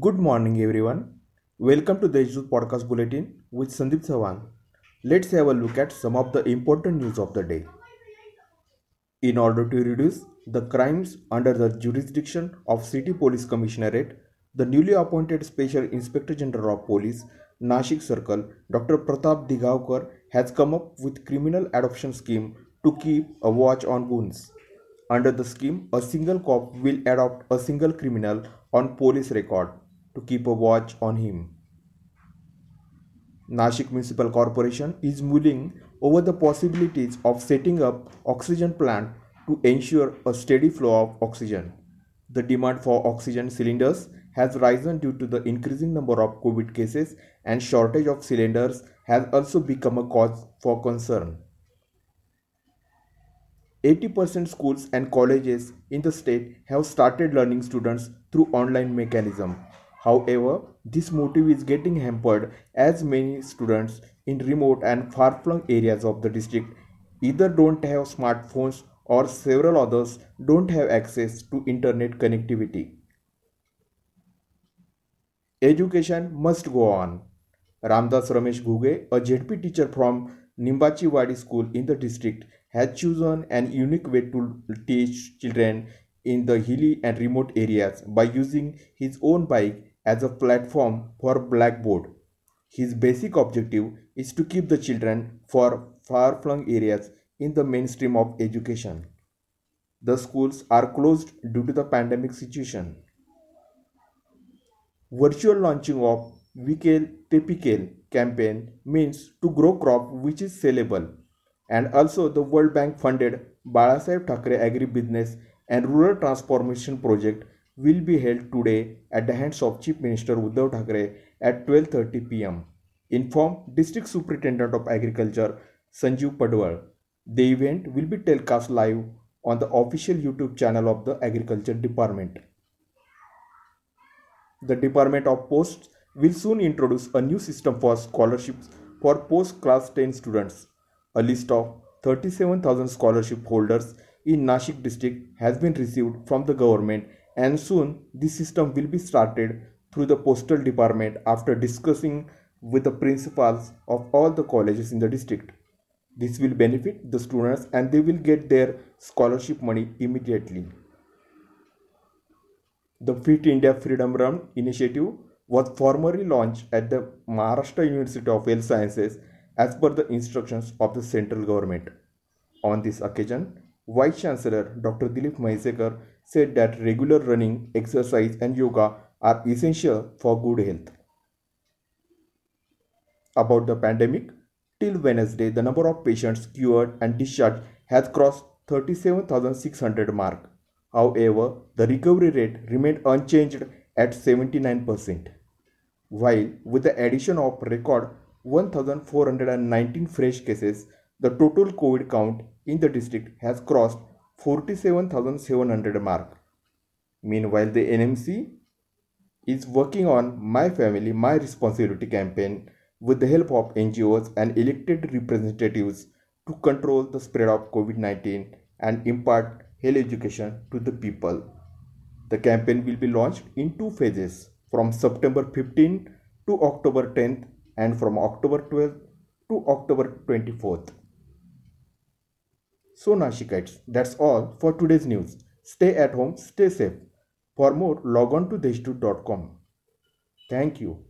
Good morning, everyone. Welcome to the Deshdoot Podcast Bulletin with Sandeep Sawan. Let's have a look at some of the important news of the day. In order to reduce the crimes under the jurisdiction of City Police Commissionerate, the newly appointed Special Inspector General of Police, Nashik Circle, Dr. Pratap Digavkar, has come up with criminal adoption scheme to keep a watch on goons. Under the scheme, a single cop will adopt a single criminal on police record to keep a watch on him. Nashik Municipal Corporation is mulling over the possibilities of setting up oxygen plant to ensure a steady flow of oxygen. The demand for oxygen cylinders has risen due to the increasing number of COVID cases and shortage of cylinders has also become a cause for concern. 80% schools and colleges in the state have started learning students through online mechanism. However, this motive is getting hampered as many students in remote and far-flung areas of the district either don't have smartphones or several others don't have access to internet connectivity. Education must go on. Ramdas Ramesh Ghuge, a ZP teacher from Nimbachi Wadi school in the district, has chosen an unique way to teach children in the hilly and remote areas by using his own bike as a platform for blackboard. His basic objective is to keep the children for far-flung areas in the mainstream of education. The schools are closed due to the pandemic situation. Virtual launching of Vikel Tepikel campaign means to grow crop which is sellable and also the World Bank funded Balasaheb Thackeray Agri-Business and Rural Transformation Project will be held today at the hands of Chief Minister Uddhav Thackeray at 12:30 pm. Informed District Superintendent of Agriculture Sanjeev Padwal. The event will be telecast live on the official YouTube channel of the Agriculture Department. The Department of Posts will soon introduce a new system for scholarships for post class 10 students. A list of 37,000 scholarship holders in Nashik district has been received from the government and soon this system will be started through the postal department after discussing with the principals of all the colleges in the district. This will benefit the students and they will get their scholarship money immediately. The Fit India Freedom Run initiative was formally launched at the Maharashtra University of Health Sciences as per the instructions of the central government. On this occasion, Vice Chancellor Dr. Dilip Mhaisekar said that regular running, exercise, and yoga are essential for good health. About the pandemic, till Wednesday, the number of patients cured and discharged has crossed 37,600 mark. However, the recovery rate remained unchanged at 79%. While with the addition of record 1,419 fresh cases, the total COVID count in the district has crossed 47,700 mark. Meanwhile, the NMC is working on My Family, My Responsibility campaign with the help of NGOs and elected representatives to control the spread of COVID 19 and impart health education to the people. The campaign will be launched in two phases from September 15 to October 10th and from October 12th to October 24th. So Nashikites, that's all for today's news. Stay at home, stay safe. For more, log on to deshdoot.com. Thank you.